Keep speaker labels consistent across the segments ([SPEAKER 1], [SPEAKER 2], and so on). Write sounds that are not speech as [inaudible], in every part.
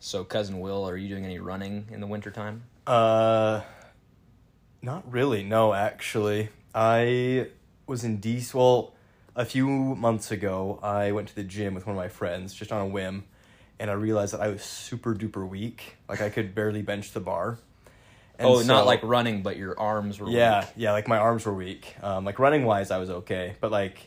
[SPEAKER 1] So, cousin Will, are you doing any running in the wintertime?
[SPEAKER 2] Uh, not really. No, actually, I was in DC. Well, a few months ago, I went to the gym with one of my friends just on a whim, and I realized that I was super duper weak. Like I could barely bench the bar. And
[SPEAKER 1] oh, not like running, but your arms were
[SPEAKER 2] Yeah,
[SPEAKER 1] weak.
[SPEAKER 2] yeah. Like my arms were weak. Um, like running wise, I was okay, but like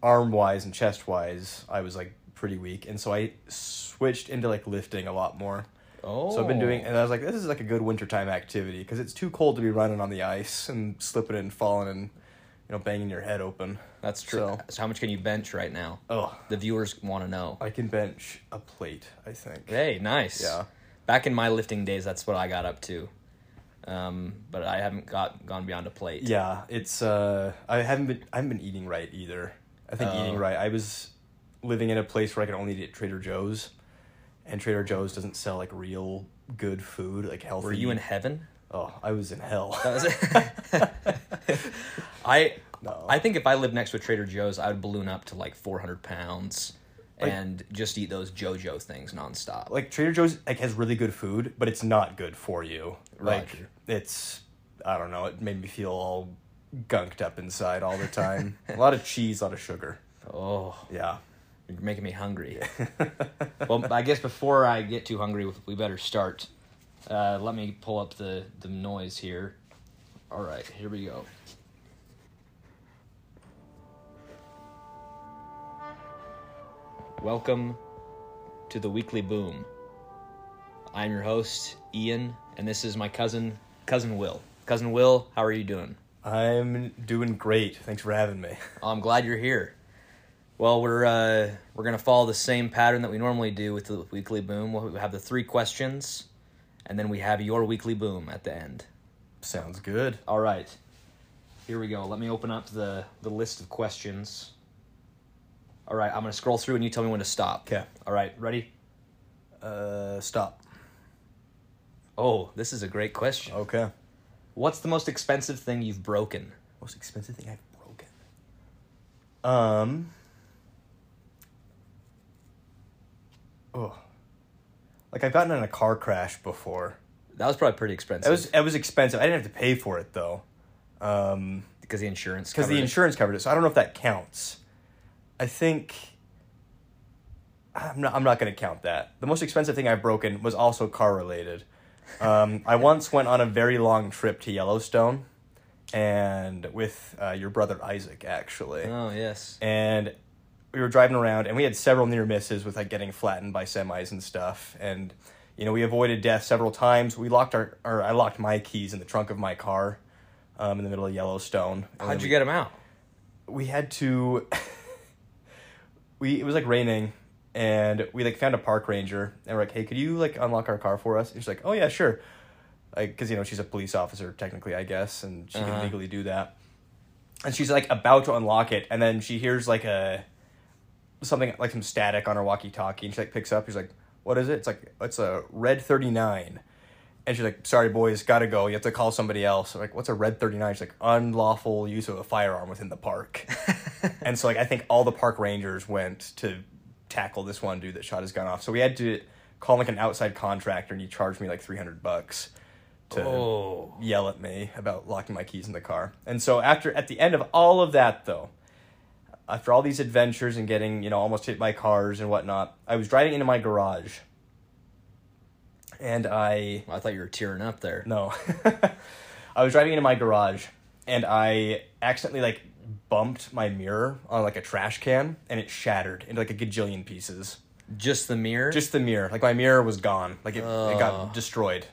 [SPEAKER 2] arm wise and chest wise, I was like pretty weak, and so I switched into like lifting a lot more.
[SPEAKER 1] Oh,
[SPEAKER 2] So I've been doing, and I was like, this is like a good wintertime activity because it's too cold to be running on the ice and slipping and falling and, you know, banging your head open.
[SPEAKER 1] That's true.
[SPEAKER 2] So-
[SPEAKER 1] So, how much can you bench right now?
[SPEAKER 2] Oh,
[SPEAKER 1] The viewers want to know.
[SPEAKER 2] I can bench a plate, I think.
[SPEAKER 1] Hey, nice.
[SPEAKER 2] Yeah.
[SPEAKER 1] Back in my lifting days, that's what I got up to. Um, but I haven't got gone beyond a plate.
[SPEAKER 2] Yeah, it's, uh, I haven't been, I haven't been eating right either. I think
[SPEAKER 1] Oh.
[SPEAKER 2] eating right, I was living in a place where I could only eat at Trader Joe's, and Trader Joe's doesn't sell like real good food, like healthy.
[SPEAKER 1] Were you in heaven?
[SPEAKER 2] Oh, I was in hell.
[SPEAKER 1] That was it. [laughs] I
[SPEAKER 2] No.
[SPEAKER 1] I think if I lived next to a Trader Joe's, I would balloon up to like 400 pounds
[SPEAKER 2] Like-
[SPEAKER 1] and just eat those JoJo things nonstop.
[SPEAKER 2] like Trader Joe's like has really good food, but it's not good for you. Like
[SPEAKER 1] Roger.
[SPEAKER 2] it's I don't know, it made me feel all gunked up inside all the time. a lot of cheese, a lot of sugar.
[SPEAKER 1] oh,
[SPEAKER 2] Yeah.
[SPEAKER 1] You're making me hungry. [laughs] well, I guess before I get too hungry, we better start. Uh, let me pull up the the noise here. All right, here we go. Welcome to the Weekly Boom. I'm your host, Ian, and this is my cousin, cousin Will. Cousin Will, how are you doing?
[SPEAKER 2] I'm doing great. Thanks for having me.
[SPEAKER 1] I'm glad you're here. Well, we're uh, we're gonna follow the same pattern that we normally do with the weekly boom. We'll have the three questions, and then we have your weekly boom at the end.
[SPEAKER 2] Sounds good.
[SPEAKER 1] All right, here we go. Let me open up the the list of questions. All right, I'm gonna scroll through, and you tell me when to stop.
[SPEAKER 2] 'Kay.
[SPEAKER 1] All right, ready?
[SPEAKER 2] Uh stop.
[SPEAKER 1] Oh, this is a great question.
[SPEAKER 2] Okay.
[SPEAKER 1] What's the most expensive thing you've broken?
[SPEAKER 2] Most expensive thing I've broken. Um Oh. Like I've gotten in a car crash before.
[SPEAKER 1] That was probably pretty expensive.
[SPEAKER 2] It was it was expensive. I didn't have to pay for it though. Um
[SPEAKER 1] because the insurance.
[SPEAKER 2] because the
[SPEAKER 1] it.
[SPEAKER 2] insurance covered it. So I don't know if that counts. I think I'm not. I'm not going to count that. The most expensive thing I've broken was also car related. Um, I once went on a very long trip to Yellowstone, and with uh, your brother Isaac actually,
[SPEAKER 1] Oh yes.
[SPEAKER 2] and we were driving around, and we had several near misses with like getting flattened by semis and stuff, and you know we avoided death several times. We locked our, or I locked my keys in the trunk of my car, um, in the middle of Yellowstone.
[SPEAKER 1] How'd you
[SPEAKER 2] we-
[SPEAKER 1] get them out?
[SPEAKER 2] we had to [laughs] we it was like raining and we like found a park ranger and we're like hey could you like unlock our car for us and she's like oh yeah sure like because you know she's a police officer technically i guess and she
[SPEAKER 1] Uh-huh.
[SPEAKER 2] can legally do that and she's like about to unlock it and then she hears like a something like some static on her walkie talkie and she like picks up she's like what is it it's like it's a red 39 and she's like, sorry, boys, gotta go. You have to call somebody else. I'm like, what's a red 39? She's like, unlawful use of a firearm within the park. [laughs] and so, like, I think all the park rangers went to tackle this one dude that shot his gun off. So we had to call like an outside contractor and he charged me like 300 bucks to
[SPEAKER 1] Oh.
[SPEAKER 2] yell at me about locking my keys in the car. And so after at the end of all of that though, after all these adventures and getting, you know, almost hit by cars and whatnot, I was driving into my garage. And I
[SPEAKER 1] I thought you were tearing up there.
[SPEAKER 2] no. [laughs] I was driving into my garage and I accidentally like bumped my mirror on like a trash can and it shattered into like a gajillion pieces.
[SPEAKER 1] Just the mirror?
[SPEAKER 2] Just the mirror. Like my mirror was gone. Like it, it got destroyed.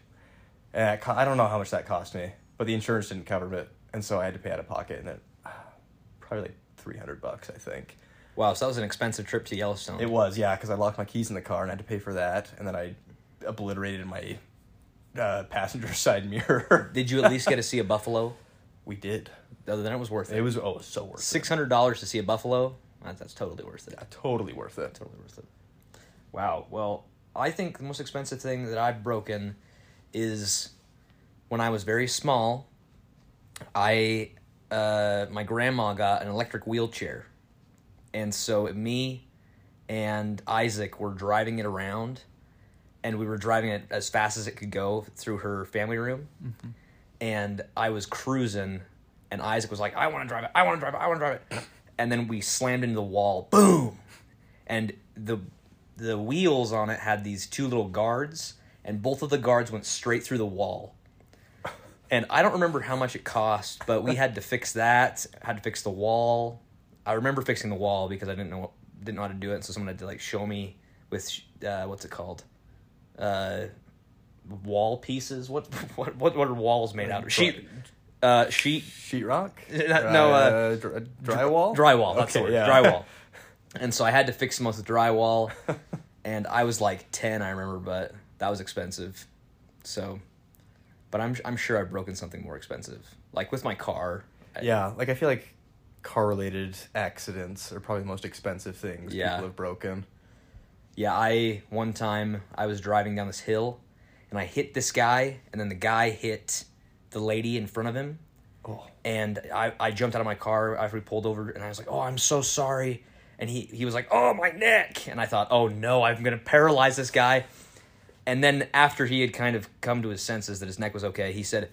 [SPEAKER 2] And it co- I don't know how much that cost me, but the insurance didn't cover it. And so I had to pay out of pocket and it [sighs] probably like 300 bucks, I think.
[SPEAKER 1] wow, so that was an expensive trip to Yellowstone.
[SPEAKER 2] It was, yeah, because I locked my keys in the car and I had to pay for that. And then I obliterated my uh, passenger [laughs] side mirror.
[SPEAKER 1] Did you at least get to see a buffalo?
[SPEAKER 2] we did.
[SPEAKER 1] Other than it was worth it.
[SPEAKER 2] It was oh, it was so worth it.
[SPEAKER 1] Six hundred dollars to see a buffalo. That's, that's totally worth it.
[SPEAKER 2] Yeah, totally worth it.
[SPEAKER 1] Totally worth it. Wow. Well, I think the most expensive thing that I've broken is when I was very small. I uh, my grandma got an electric wheelchair, and so me and Isaac were driving it around, and we were driving it as fast as it could go through her family room,
[SPEAKER 2] Mm-hmm.
[SPEAKER 1] and I was cruising, and Isaac was like, "I want to drive it, I want to drive it, I want to drive it," [coughs] and then we slammed into the wall, boom, and the the wheels on it had these two little guards, and both of the guards went straight through the wall. And I don't remember how much it cost, but we had to fix that. Had to fix the wall. I remember fixing the wall because I didn't know didn't know how to do it, so someone had to like show me with uh, what's it called, uh, wall pieces. What [laughs] what what what are walls made out of? Sheet, uh, sheet
[SPEAKER 2] Sheetrock?
[SPEAKER 1] No, uh,
[SPEAKER 2] dr- drywall.
[SPEAKER 1] drywall. That's the
[SPEAKER 2] Okay,
[SPEAKER 1] word.
[SPEAKER 2] yeah.
[SPEAKER 1] Drywall. [laughs] and so I had to fix some with drywall, [laughs] and I was like ten, I remember, but that was expensive. So, but I'm I'm sure I've broken something more expensive, like with my car.
[SPEAKER 2] Yeah, like I feel like car related accidents are probably the most expensive things
[SPEAKER 1] Yeah.
[SPEAKER 2] people have broken.
[SPEAKER 1] Yeah, I one time I was driving down this hill, and I hit this guy, and then the guy hit the lady in front of him,
[SPEAKER 2] Oh.
[SPEAKER 1] and I, I jumped out of my car after we pulled over, and I was like, "Oh, I'm so sorry," and he he was like, "Oh, my neck," and I thought, "Oh no, I'm gonna paralyze this guy," and then after he had kind of come to his senses that his neck was okay, he said,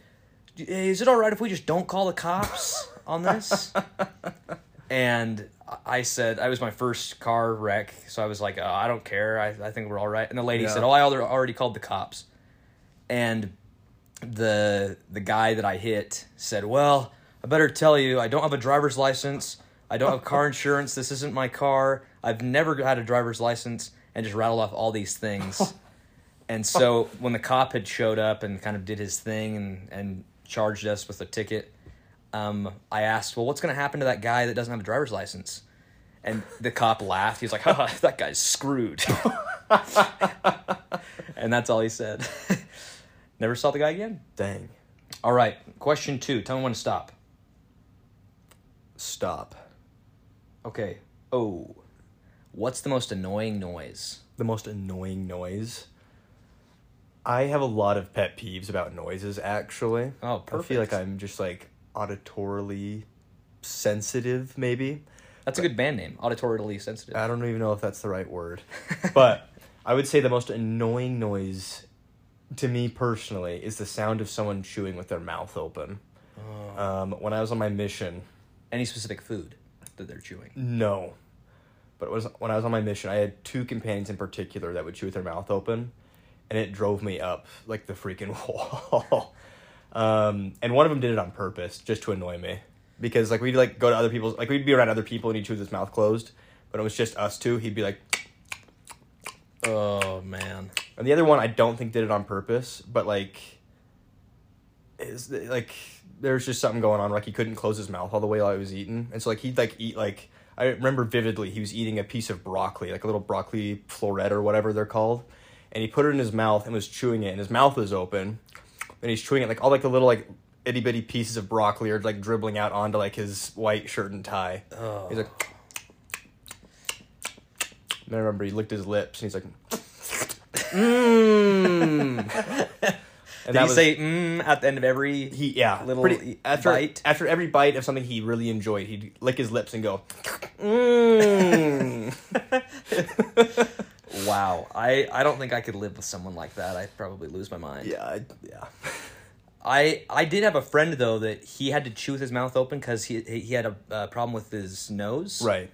[SPEAKER 1] eh, "Is it all right if we just don't call the cops on this?" [laughs] and I said, I was my first car wreck, so I was like, oh, I don't care. I, I think we're all right. And the lady
[SPEAKER 2] Yeah.
[SPEAKER 1] said, Oh, I already called the cops. And the the guy that I hit said, Well, I better tell you, I don't have a driver's license. I don't have [laughs] car insurance. This isn't my car. I've never had a driver's license, and just rattled off all these things. [laughs] and so when the cop had showed up and kind of did his thing and, and charged us with a ticket, um, I asked, "Well, what's going to happen to that guy that doesn't have a driver's license?" And the cop laughed. He was like, "Haha, that guy's screwed." [laughs] and that's all he said. [laughs] Never saw the guy again.
[SPEAKER 2] Dang.
[SPEAKER 1] All right, question two. Tell me when to stop.
[SPEAKER 2] Stop.
[SPEAKER 1] Okay. Oh, what's the most annoying noise?
[SPEAKER 2] The most annoying noise. I have a lot of pet peeves about noises actually.
[SPEAKER 1] Oh, perfect.
[SPEAKER 2] I feel like. I'm just like auditorily sensitive maybe.
[SPEAKER 1] That's a good band name. Auditorily sensitive.
[SPEAKER 2] I don't even know if that's the right word. [laughs] but I would say the most annoying noise to me personally is the sound of someone chewing with their mouth open.
[SPEAKER 1] Oh.
[SPEAKER 2] Um, when I was on my mission,
[SPEAKER 1] Any specific food that they're chewing?
[SPEAKER 2] no. But it was when I was on my mission, I had two companions in particular that would chew with their mouth open, and it drove me up like the freaking [laughs] wall. um, and one of them did it on purpose, just to annoy me, because like we'd like go to other people's, like we'd be around other people and he'd chew his mouth closed, but it was just us two. He'd be like, [tsk]
[SPEAKER 1] Oh man.
[SPEAKER 2] And the other one I don't think did it on purpose, but like is like there's just something going on like he couldn't close his mouth all the way while he was eating. And so like he'd like eat like I remember vividly he was eating a piece of broccoli, like a little broccoli floret or whatever they're called. And he put it in his mouth and was chewing it and his mouth was open. And he's chewing it like all like the little like itty bitty pieces of broccoli are like dribbling out onto like his white shirt and tie.
[SPEAKER 1] Oh.
[SPEAKER 2] He's like and I remember he licked his lips and he's like Mmm. [laughs] and
[SPEAKER 1] Did he say mm at the end of every?
[SPEAKER 2] he yeah
[SPEAKER 1] little
[SPEAKER 2] pretty, after
[SPEAKER 1] bite?
[SPEAKER 2] after every bite of something he really enjoyed he'd lick his lips and go mmm. [laughs] [laughs]
[SPEAKER 1] Wow. I I don't think I could live with someone like that. I'd probably lose my mind.
[SPEAKER 2] yeah I- yeah
[SPEAKER 1] I I did have a friend though that he had to chew with his mouth open because he he had a uh, problem with his nose.
[SPEAKER 2] right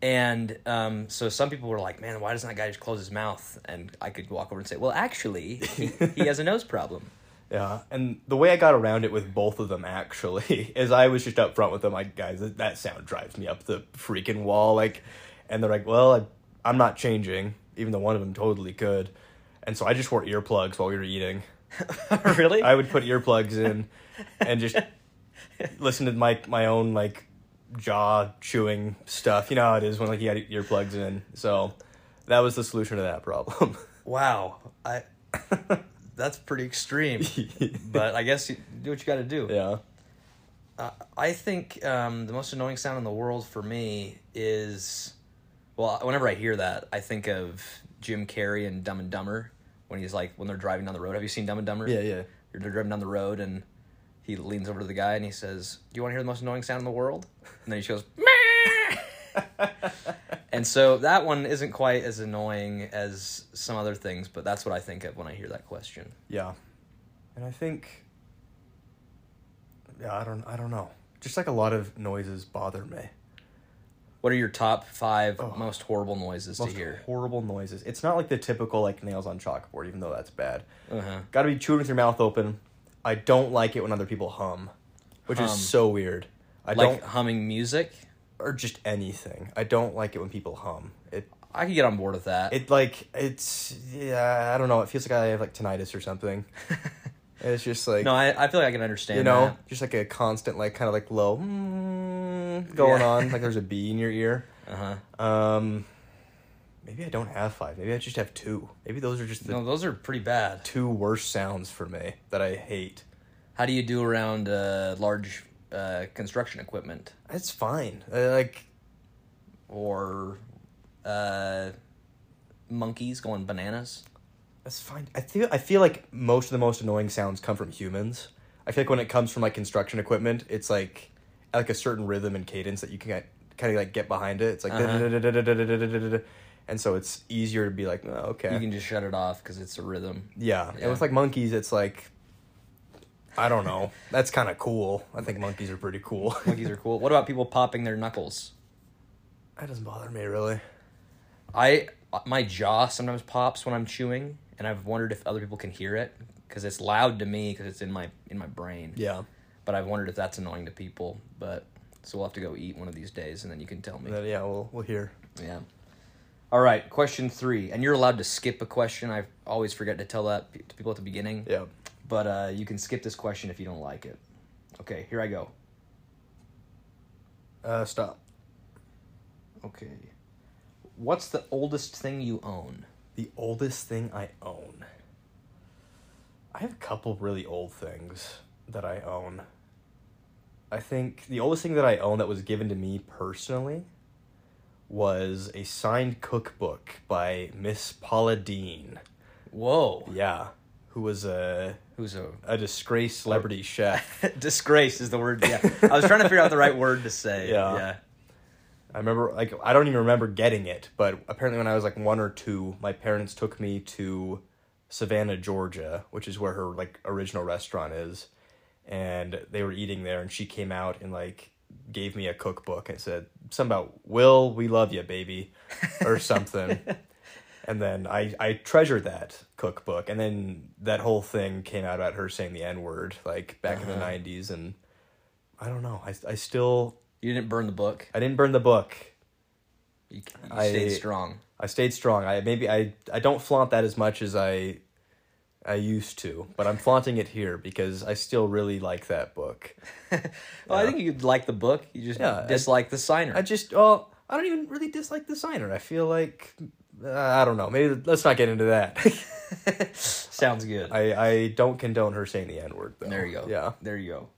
[SPEAKER 1] And um, so some people were like, "Man, why doesn't that guy just close his mouth?" And I could walk over and say, "Well, actually, he, he has a nose problem." [laughs]
[SPEAKER 2] yeah and the way I got around it with both of them actually [laughs] is I was just up front with them like guys that, that sound drives me up the freaking wall like and they're like well I, I'm not changing even though one of them totally could and so I just wore earplugs while we were eating [laughs]
[SPEAKER 1] really?
[SPEAKER 2] I would put earplugs in and just listen to my my own like jaw chewing stuff. You know how it is when like you had earplugs in. So that was the solution to that problem. [laughs]
[SPEAKER 1] wow. I that's pretty extreme. [laughs] but I guess you do what you got to do.
[SPEAKER 2] yeah.
[SPEAKER 1] Uh, I think um, the most annoying sound in the world for me is, well, whenever I hear that, I think of Jim Carrey and Dumb and Dumber when he's like when they're driving down the road. Have you seen Dumb and Dumber?
[SPEAKER 2] Yeah, yeah.
[SPEAKER 1] They're driving down the road and he leans over to the guy and he says, "Do you want to hear the most annoying sound in the world?" And then he goes, [laughs] "Meh." And so that one isn't quite as annoying as some other things, but that's what I think of when I hear that question.
[SPEAKER 2] Yeah, and I think, yeah, I don't, I don't know. Just like a lot of noises bother me.
[SPEAKER 1] What are your top five
[SPEAKER 2] Oh.
[SPEAKER 1] most horrible noises
[SPEAKER 2] Most
[SPEAKER 1] to hear?
[SPEAKER 2] horrible noises. It's not like the typical like nails on chalkboard, even though that's bad.
[SPEAKER 1] Uh-huh.
[SPEAKER 2] Got to be chewing with your mouth open. I don't like it when other people hum, which
[SPEAKER 1] Hum.
[SPEAKER 2] is so weird. I
[SPEAKER 1] Like
[SPEAKER 2] don't,
[SPEAKER 1] humming music?
[SPEAKER 2] or just anything. I don't like it when people hum. It,
[SPEAKER 1] I could get on board with that.
[SPEAKER 2] it like it's yeah. I don't know. It feels like I have like tinnitus or something. [laughs] it's just like
[SPEAKER 1] no, I, I feel like I can understand
[SPEAKER 2] you know,
[SPEAKER 1] that.
[SPEAKER 2] just like a constant like kind of like low mm, going
[SPEAKER 1] Yeah.
[SPEAKER 2] on, like there's a bee in your ear.
[SPEAKER 1] Uh-huh.
[SPEAKER 2] Um, maybe I don't have five. Maybe I just have two. Maybe those are just the
[SPEAKER 1] No, those are pretty bad.
[SPEAKER 2] two worst sounds for me that I hate.
[SPEAKER 1] How do you do around uh, large uh, construction equipment
[SPEAKER 2] It's fine. Uh, like
[SPEAKER 1] or uh, monkeys going bananas?
[SPEAKER 2] that's fine. I feel I feel like most of the most annoying sounds come from humans. I feel like when it comes from like construction equipment, it's like like a certain rhythm and cadence that you can kind of like get behind it. It's like
[SPEAKER 1] uh-huh. [laughs]
[SPEAKER 2] and so it's easier to be like, oh, okay,
[SPEAKER 1] you can just shut it off because it's a rhythm.
[SPEAKER 2] Yeah.
[SPEAKER 1] yeah,
[SPEAKER 2] and with like monkeys, it's like. I don't know. That's kind of cool. I think monkeys are pretty cool. [laughs]
[SPEAKER 1] monkeys are cool. What about people popping their knuckles?
[SPEAKER 2] That doesn't bother me really.
[SPEAKER 1] I my jaw sometimes pops when I'm chewing, and I've wondered if other people can hear it because it's loud to me because it's in my in my brain.
[SPEAKER 2] Yeah.
[SPEAKER 1] But I've wondered if that's annoying to people. But so we'll have to go eat one of these days, and then you can tell me.
[SPEAKER 2] Then, yeah. We'll we'll hear.
[SPEAKER 1] Yeah. All right, question three, and you're allowed to skip a question. I always forget to tell that to people at the beginning.
[SPEAKER 2] Yeah.
[SPEAKER 1] But uh, you can skip this question if you don't like it. Okay, here I go.
[SPEAKER 2] Uh, stop.
[SPEAKER 1] Okay. What's the oldest thing you own?
[SPEAKER 2] The oldest thing I own. I have a couple really old things that I own. I think the oldest thing that I own that was given to me personally was a signed cookbook by Miss Paula Deen.
[SPEAKER 1] Whoa.
[SPEAKER 2] Yeah, who was a
[SPEAKER 1] Who's a
[SPEAKER 2] a disgraced celebrity chef. [laughs]
[SPEAKER 1] disgrace is the word. Yeah. I was trying to figure out the right word to say. [laughs]
[SPEAKER 2] Yeah.
[SPEAKER 1] Yeah.
[SPEAKER 2] I remember like I don't even remember getting it, but apparently when I was like one or two, my parents took me to Savannah, Georgia, which is where her like original restaurant is, and they were eating there, and she came out and like gave me a cookbook and said something about "Will, we love you, baby," or [laughs] something. and then I I treasured that cookbook, and then that whole thing came out about her saying the n word like back in the
[SPEAKER 1] Uh-huh.
[SPEAKER 2] '90s, and I don't know. I I still
[SPEAKER 1] You didn't burn the book.
[SPEAKER 2] I didn't burn the book.
[SPEAKER 1] You, you
[SPEAKER 2] I-
[SPEAKER 1] stayed strong.
[SPEAKER 2] I stayed strong. I maybe I I don't flaunt that as much as I I used to, but I'm flaunting it here because I still really like that book. [laughs]
[SPEAKER 1] Well, I think you'd like the book. You just
[SPEAKER 2] Yeah, I-
[SPEAKER 1] dislike the signer.
[SPEAKER 2] I just well, I don't even really dislike the signer. I feel like uh, I don't know. Maybe let's not get into that. [laughs]
[SPEAKER 1] Sounds good.
[SPEAKER 2] I I don't condone her saying the n word though.
[SPEAKER 1] There you go.
[SPEAKER 2] Yeah.
[SPEAKER 1] There you go.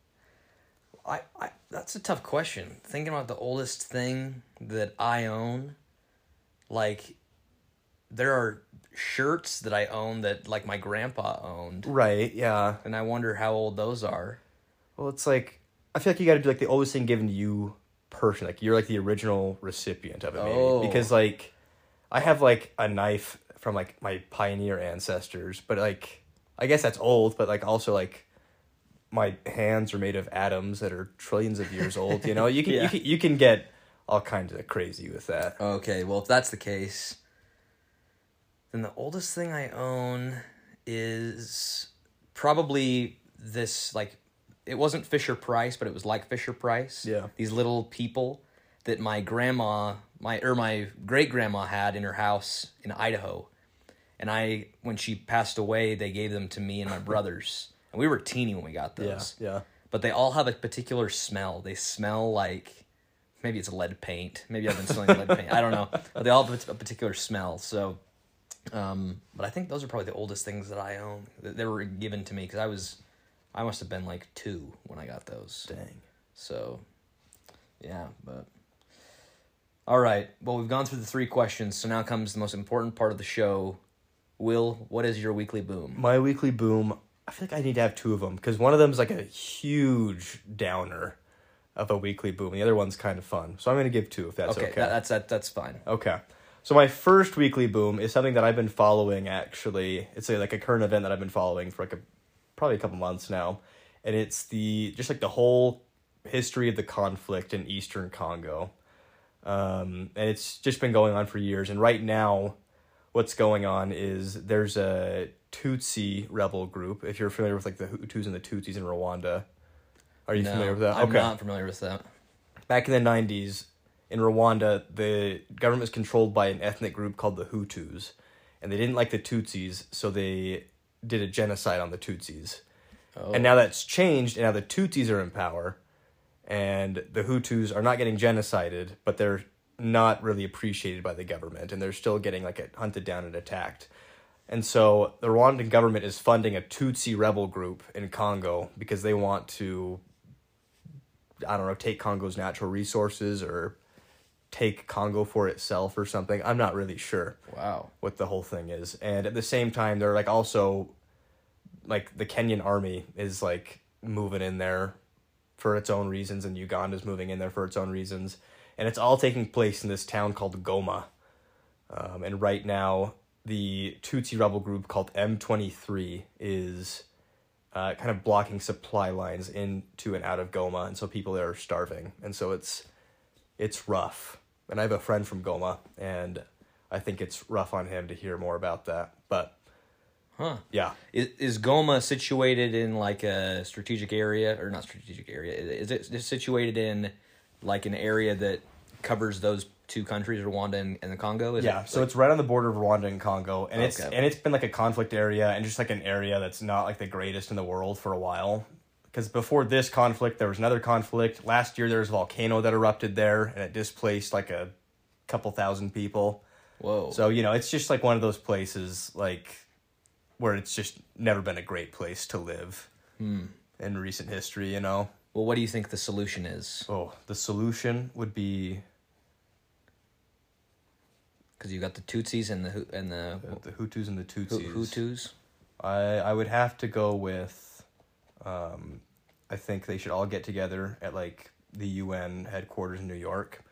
[SPEAKER 1] I, I that's a tough question. Thinking about the oldest thing that I own, like there are shirts that I own that like my grandpa owned,
[SPEAKER 2] Right. Yeah.
[SPEAKER 1] and I wonder how old those are.
[SPEAKER 2] Well, it's like I feel like you got to be like the oldest thing given to you person. Like you're like the original recipient of it, maybe
[SPEAKER 1] Oh.
[SPEAKER 2] because like I have like a knife from like my pioneer ancestors, but like I guess that's old, but like also like my hands are made of atoms that are trillions of years old. You know, you can [laughs]
[SPEAKER 1] Yeah.
[SPEAKER 2] you can you can get all kinds of crazy with that.
[SPEAKER 1] Okay, well if that's the case, then the oldest thing I own is probably this like it wasn't Fisher Price, but it was like Fisher Price.
[SPEAKER 2] Yeah.
[SPEAKER 1] These little people that my grandma, my or my great grandma had in her house in Idaho. And I when she passed away, they gave them to me and my brothers. And we were teeny when we got those.
[SPEAKER 2] Yeah, yeah.
[SPEAKER 1] But they all have a particular smell. They smell like maybe it's lead paint. Maybe I've been smelling lead paint. I don't know. But they all have a particular smell. So, um, but I think those are probably the oldest things that I own. That they were given to me because I was, I must have been like two when I got those.
[SPEAKER 2] Dang.
[SPEAKER 1] So, yeah, but. All right. Well, we've gone through the three questions, so now comes the most important part of the show. Will, what is your weekly boom?
[SPEAKER 2] My weekly boom. I feel like I need to have two of them because one of them is like a huge downer. of a weekly boom. The other one's kind of fun, so I'm going to give two if that's
[SPEAKER 1] Okay,
[SPEAKER 2] okay.
[SPEAKER 1] that- that's that, that's fine.
[SPEAKER 2] Okay. So my first weekly boom is something that I've been following actually. It's a, like a current event that I've been following for like a probably a couple months now. And it's the just like the whole history of the conflict in Eastern Congo. Um, and it's just been going on for years and right now what's going on is there's a Tutsi rebel group. If you're familiar with like the Hutus and the Tutsis in Rwanda. Are you
[SPEAKER 1] No,
[SPEAKER 2] familiar with that?
[SPEAKER 1] I'm not familiar with that.
[SPEAKER 2] back in the 90s in Rwanda, the government was controlled by an ethnic group called the Hutus, and they didn't like the Tutsis, so they did a genocide on the Tutsis.
[SPEAKER 1] Oh.
[SPEAKER 2] And now that's changed, and now the Tutsis are in power, and the Hutus are not getting genocided, but they're not really appreciated by the government, and they're still getting like hunted down and attacked. And so the Rwandan government is funding a Tutsi rebel group in Congo because they want to I don't know, take Congo's natural resources or take Congo for itself or something. I'm not really sure
[SPEAKER 1] Wow.
[SPEAKER 2] what the whole thing is. And at the same time, they're like also like the Kenyan army is like moving in there for its own reasons, and Uganda's moving in there for its own reasons. And it's all taking place in this town called Goma. Um, and right now, the Tutsi rebel group called M23 is uh, kind of blocking supply lines into and out of Goma, and so people there are starving, and so it's it's rough. And I have a friend from Goma, and I think it's rough on him to hear more about that. But
[SPEAKER 1] Huh.
[SPEAKER 2] yeah,
[SPEAKER 1] Is, is Goma situated in like a strategic area or not strategic area? Is it situated in like an area that covers those two countries, Rwanda and, and the Congo? Is
[SPEAKER 2] yeah.
[SPEAKER 1] It
[SPEAKER 2] so
[SPEAKER 1] like-
[SPEAKER 2] it's right on the border of Rwanda and Congo, and it's and it's been like a conflict area, and just like an area that's not like the greatest in the world for a while. Because before this conflict, there was another conflict. Last year, there was a volcano that erupted there, and it displaced like a couple thousand people.
[SPEAKER 1] whoa.
[SPEAKER 2] So you know, it's just like one of those places like where it's just never been a great place to live
[SPEAKER 1] Hmm.
[SPEAKER 2] in recent history. You know,
[SPEAKER 1] well, what do you think the solution is?
[SPEAKER 2] oh, the solution would be
[SPEAKER 1] Because you got the Tutsis and the and the
[SPEAKER 2] the Hutus and the Tutsis.
[SPEAKER 1] Hutus.
[SPEAKER 2] I I would have to go with, um, I think they should all get together at like the UN headquarters in New York,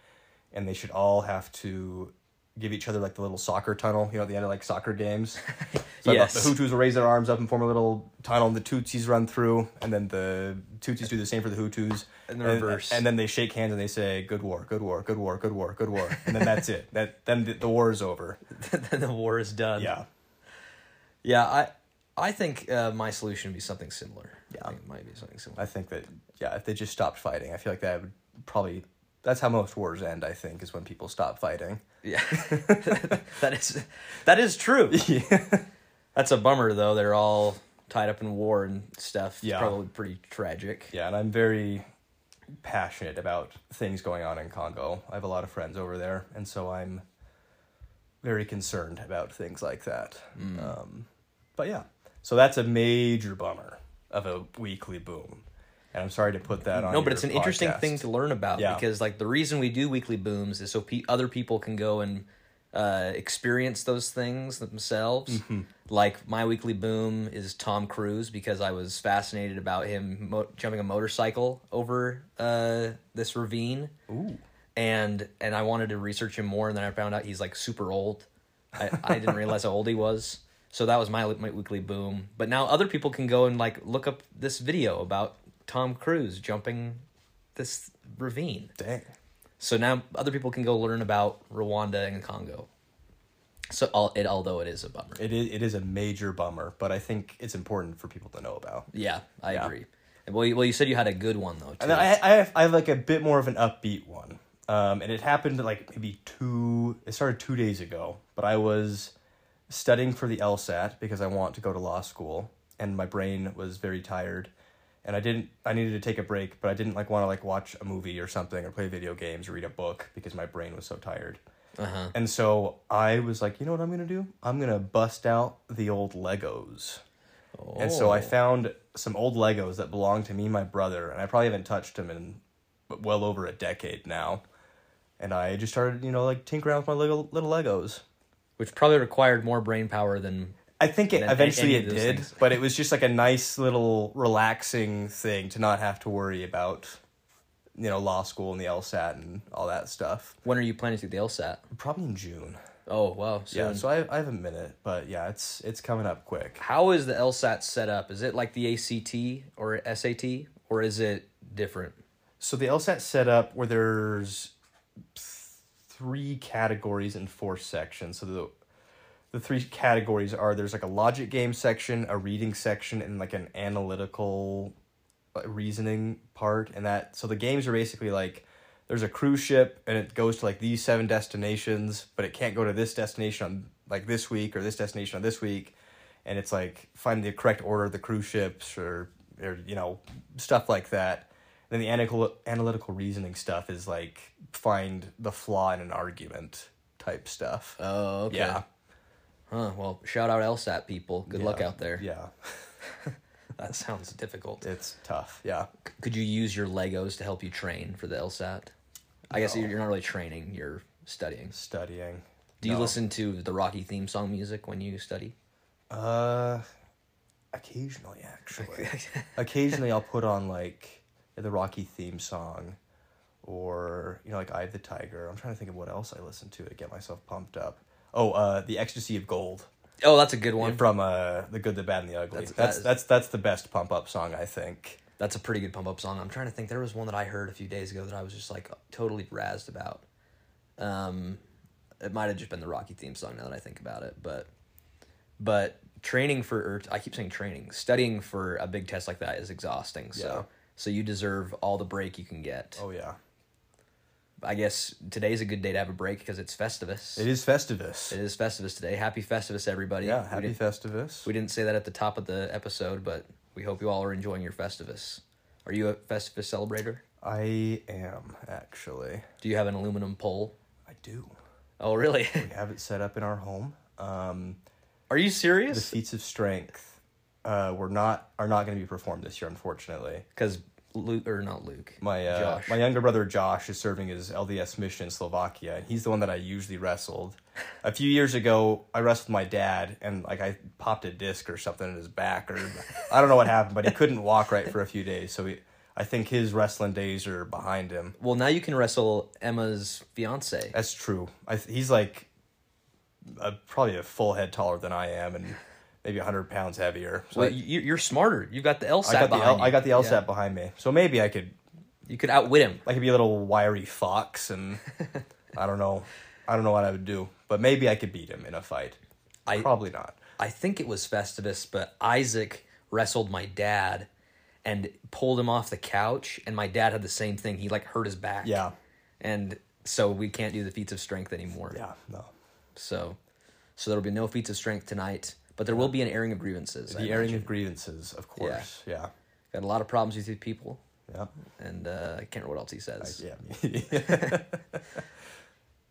[SPEAKER 2] and they should all have to give each other like the little soccer tunnel, you know, at the end of like soccer games. [laughs] So
[SPEAKER 1] Yes.
[SPEAKER 2] the Hutus will raise their arms up and form a little tunnel, and the Tutsis run through, and then the Tutsis do the same for the Hutus.
[SPEAKER 1] And the reverse.
[SPEAKER 2] And, then they shake hands and they say, "Good war, good war, good war, good war, good war," and then that's it. That then the, the war is over. [laughs]
[SPEAKER 1] then the war is done.
[SPEAKER 2] Yeah.
[SPEAKER 1] Yeah, I I think uh, my solution would be something similar.
[SPEAKER 2] Yeah.
[SPEAKER 1] I think it might be something similar.
[SPEAKER 2] I think that yeah, if they just stopped fighting, I feel like that would probably that's how most wars end. I think is when people stop fighting.
[SPEAKER 1] Yeah, [laughs] [laughs] that is that is true. [laughs] Yeah. That's a bummer though. They're all tied up in war and stuff. It's
[SPEAKER 2] Yeah.
[SPEAKER 1] probably pretty tragic.
[SPEAKER 2] Yeah, and I'm very passionate about things going on in Congo. I have a lot of friends over there, and so I'm very concerned about things like that. Um, but yeah, so that's a major bummer of a weekly boom, and I'm sorry to put that on.
[SPEAKER 1] No, but it's an interesting thing to learn about
[SPEAKER 2] Yeah.
[SPEAKER 1] because like the reason we do weekly booms is so pe- other people can go and uh, experience those things themselves.
[SPEAKER 2] Mm-hmm.
[SPEAKER 1] Like my weekly boom is Tom Cruise because I was fascinated about him mo- jumping a motorcycle over uh, this ravine.
[SPEAKER 2] Ooh.
[SPEAKER 1] and and I wanted to research him more, and then I found out he's like super old. I, I didn't realize how old he was, so that was my my weekly boom. But now other people can go and like look up this video about Tom Cruise jumping this ravine.
[SPEAKER 2] Dang.
[SPEAKER 1] So now other people can go learn about Rwanda and Congo. So all it although it is a bummer.
[SPEAKER 2] It is, it is a major bummer, but I think it's important for people to know about.
[SPEAKER 1] yeah, I
[SPEAKER 2] Yeah.
[SPEAKER 1] agree. Well, you, well, you said you had a good one though. Too.
[SPEAKER 2] And I, I have I have like a bit more of an upbeat one. Um, and it happened like maybe two. It started two days ago, but I was studying for the LSAT because I want to go to law school, and my brain was very tired, and I didn't. I needed to take a break, but I didn't like want to like watch a movie or something or play video games or read a book because my brain was so tired.
[SPEAKER 1] uh-huh.
[SPEAKER 2] And so I was like, you know what I'm gonna do? I'm gonna bust out the old Legos. And so I
[SPEAKER 1] Oh.
[SPEAKER 2] found some old Legos that belonged to me and my brother, and I probably haven't touched them in well over a decade now. And I just started, you know, like tinkering around with my little little Legos.
[SPEAKER 1] Which probably required more brain power than
[SPEAKER 2] I think it eventually it did,
[SPEAKER 1] things.
[SPEAKER 2] but it was just like a nice little relaxing thing to not have to worry about you know law school and the LSAT and all that stuff.
[SPEAKER 1] When are you planning to do the LSAT?
[SPEAKER 2] Probably in June.
[SPEAKER 1] Oh wow, soon.
[SPEAKER 2] Yeah, so I I have a minute, but yeah, it's it's coming up quick.
[SPEAKER 1] How is the LSAT set up? Is it like the ACT or SAT, or is it different?
[SPEAKER 2] So the LSAT set up where there's three categories and four sections. So the the three categories are there's like a logic game section, a reading section, and like an analytical uh, reasoning part. And that so the games are basically like there's a cruise ship and it goes to like these seven destinations, but it can't go to this destination on like this week or this destination on this week. And it's like finding the correct order of the cruise ships or or you know stuff like that. Then the analytical analytical reasoning stuff is like find the flaw in an argument type stuff.
[SPEAKER 1] Oh, okay.
[SPEAKER 2] Yeah.
[SPEAKER 1] Huh. Well, shout out LSAT people. Good luck out there.
[SPEAKER 2] Yeah, [laughs]
[SPEAKER 1] That sounds difficult.
[SPEAKER 2] it's tough. Yeah.
[SPEAKER 1] Could you use your Legos to help you train for the LSAT? I guess you're not really training. You're studying.
[SPEAKER 2] Studying.
[SPEAKER 1] Do you
[SPEAKER 2] No.
[SPEAKER 1] listen to the Rocky theme song music when you study?
[SPEAKER 2] Uh, occasionally, actually. [laughs] occasionally, I'll put on like the Rocky theme song, or you know, like Eye of the Tiger. I'm trying to think of what else I listen to to get myself pumped up. Oh, uh, the Ecstasy of Gold
[SPEAKER 1] Oh, that's a good one.
[SPEAKER 2] from uh, the Good, the Bad, and the Ugly.
[SPEAKER 1] That's-
[SPEAKER 2] That's
[SPEAKER 1] that
[SPEAKER 2] that's
[SPEAKER 1] is-
[SPEAKER 2] that's, that's the best pump up song I think.
[SPEAKER 1] That's a pretty good pump up song. I'm trying to think. There was one that I heard a few days ago that I was just like totally razzed about. Um, it might have just been the Rocky theme song now that I think about it, but but training for or I keep saying training, studying for a big test like that is exhausting. So
[SPEAKER 2] Yeah.
[SPEAKER 1] So you deserve all the break you can get.
[SPEAKER 2] Oh yeah,
[SPEAKER 1] I guess today's a good day to have a break because it's Festivus.
[SPEAKER 2] it is Festivus.
[SPEAKER 1] It is Festivus today. Happy Festivus, everybody.
[SPEAKER 2] Yeah, happy
[SPEAKER 1] didn't-
[SPEAKER 2] Festivus.
[SPEAKER 1] we didn't say that at the top of the episode, but we hope you all are enjoying your Festivus. Are you a Festivus celebrator?
[SPEAKER 2] I am actually.
[SPEAKER 1] Do you have an aluminum pole?
[SPEAKER 2] I do.
[SPEAKER 1] Oh, really?
[SPEAKER 2] We have it set up in our home. Um,
[SPEAKER 1] Are you serious?
[SPEAKER 2] the feats of strength uh, were not are not going to be performed this year, unfortunately.
[SPEAKER 1] Because Luke, or not Luke,
[SPEAKER 2] My uh,
[SPEAKER 1] Josh.
[SPEAKER 2] my younger brother Josh is serving his LDS mission in Slovakia, and he's the one that I usually wrestled. A few years ago, I wrestled my dad, and like I popped a disc or something in his back, or I don't know what happened, but he couldn't walk right for a few days. So he, I think his wrestling days are behind him.
[SPEAKER 1] well, now you can wrestle Emma's fiance.
[SPEAKER 2] That's true. I th- he's like a, probably a full head taller than I am, and maybe hundred pounds heavier. So
[SPEAKER 1] Well,
[SPEAKER 2] I,
[SPEAKER 1] you, you're smarter. You've got the LSAT
[SPEAKER 2] I got the
[SPEAKER 1] behind
[SPEAKER 2] L,
[SPEAKER 1] you.
[SPEAKER 2] I got the LSAT
[SPEAKER 1] Yeah.
[SPEAKER 2] behind me, so maybe I could
[SPEAKER 1] You could outwit him.
[SPEAKER 2] I could be a little wiry fox, and [laughs] I don't know, I don't know what I would do, but maybe I could beat him in a fight.
[SPEAKER 1] I-
[SPEAKER 2] Probably not.
[SPEAKER 1] I think it was Festivus, but Isaac wrestled my dad and pulled him off the couch, and my dad had the same thing. He like hurt his back.
[SPEAKER 2] Yeah,
[SPEAKER 1] And so we can't do the feats of strength anymore.
[SPEAKER 2] yeah, no.
[SPEAKER 1] So, so there'll be no feats of strength tonight, but there will be an airing of grievances. I
[SPEAKER 2] The airing
[SPEAKER 1] imagine.
[SPEAKER 2] of grievances, of course. Yeah,
[SPEAKER 1] got a lot of problems with these people,
[SPEAKER 2] yeah,
[SPEAKER 1] and uh, I can't remember what else he says.
[SPEAKER 2] yeah. [laughs]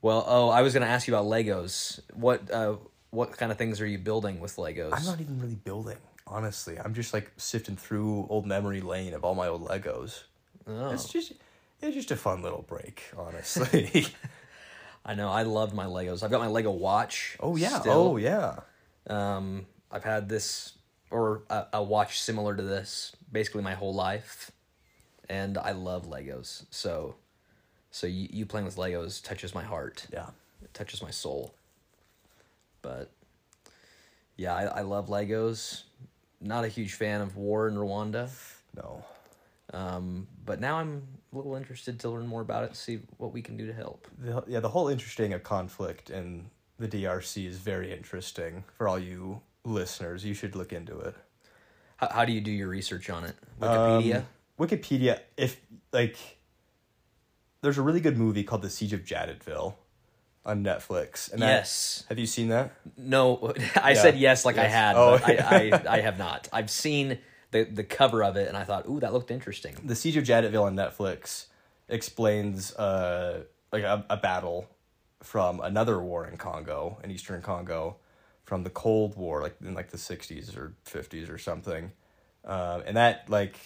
[SPEAKER 1] Well, oh, I was gonna ask you about Legos. What uh, what kind of things are you building with Legos?
[SPEAKER 2] I'm not even really building. Honestly, I'm just like sifting through old memory lane of all my old Legos.
[SPEAKER 1] Oh,
[SPEAKER 2] It's just, it's just a fun little break. Honestly. [laughs]
[SPEAKER 1] I know. I loved my Legos. I've got my Lego watch.
[SPEAKER 2] oh yeah.
[SPEAKER 1] still.
[SPEAKER 2] Oh yeah.
[SPEAKER 1] Um, I've had this or a, a watch similar to this basically my whole life, and I love Legos. So, so you, you playing with Legos touches my heart.
[SPEAKER 2] Yeah.
[SPEAKER 1] It touches my soul. But yeah, I, I love Legos. Not a huge fan of war in Rwanda.
[SPEAKER 2] No.
[SPEAKER 1] Um, but now I'm a little interested to learn more about it, see what we can do to help.
[SPEAKER 2] The, yeah, the whole interesting of conflict in the DRC is very interesting for all you listeners. You should look into it.
[SPEAKER 1] How, how do you do your research on it? Wikipedia?
[SPEAKER 2] Um, Wikipedia. If like, there's a really good movie called The Siege of Jadotville on Netflix. And that-
[SPEAKER 1] yes.
[SPEAKER 2] have you seen that?
[SPEAKER 1] No, [laughs] I
[SPEAKER 2] Yeah.
[SPEAKER 1] said yes like I had,
[SPEAKER 2] Oh.
[SPEAKER 1] but I, I, [laughs] I have not. I've seen the, the cover of it and I thought, ooh, that looked interesting.
[SPEAKER 2] The Siege of Jadotville on Netflix explains uh like a, a battle from another war in Congo, in Eastern Congo, from the Cold War, like in like the sixties or fifties or something, um, and that like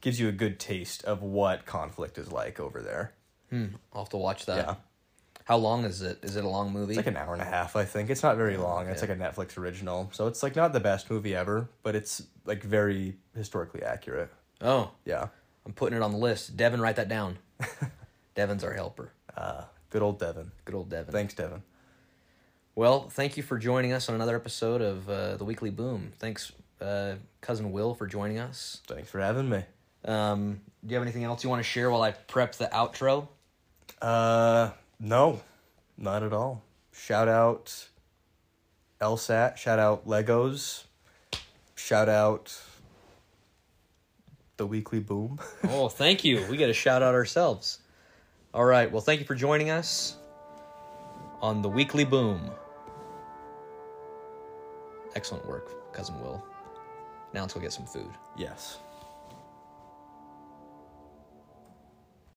[SPEAKER 2] gives you a good taste of what conflict is like over there.
[SPEAKER 1] Hmm, I'll have to watch that.
[SPEAKER 2] yeah,
[SPEAKER 1] How long is it? Is it a long movie?
[SPEAKER 2] it's like an hour and a half. I think it's not very long. It's
[SPEAKER 1] okay.
[SPEAKER 2] like a Netflix original, so it's like not the best movie ever, but it's like very historically accurate.
[SPEAKER 1] oh,
[SPEAKER 2] Yeah.
[SPEAKER 1] I'm putting it on the list. Devin, write that down. [laughs] Devin's our helper.
[SPEAKER 2] Uh, good old Devin.
[SPEAKER 1] Good old Devin.
[SPEAKER 2] Thanks, Devin.
[SPEAKER 1] Well, thank you for joining us on another episode of uh, the Weekly Boom. Thanks, uh, cousin Will, for joining us.
[SPEAKER 2] Thanks for having me.
[SPEAKER 1] Um, do you have anything else you want to share while I prep the outro?
[SPEAKER 2] Uh, no, not at all. Shout out LSAT. Shout out Legos. Shout out the Weekly Boom. [laughs]
[SPEAKER 1] Oh, thank you. We get a shout out ourselves. All right. Well, thank you for joining us on the Weekly Boom. Excellent work, cousin Will. Now let's go get some food.
[SPEAKER 2] yes.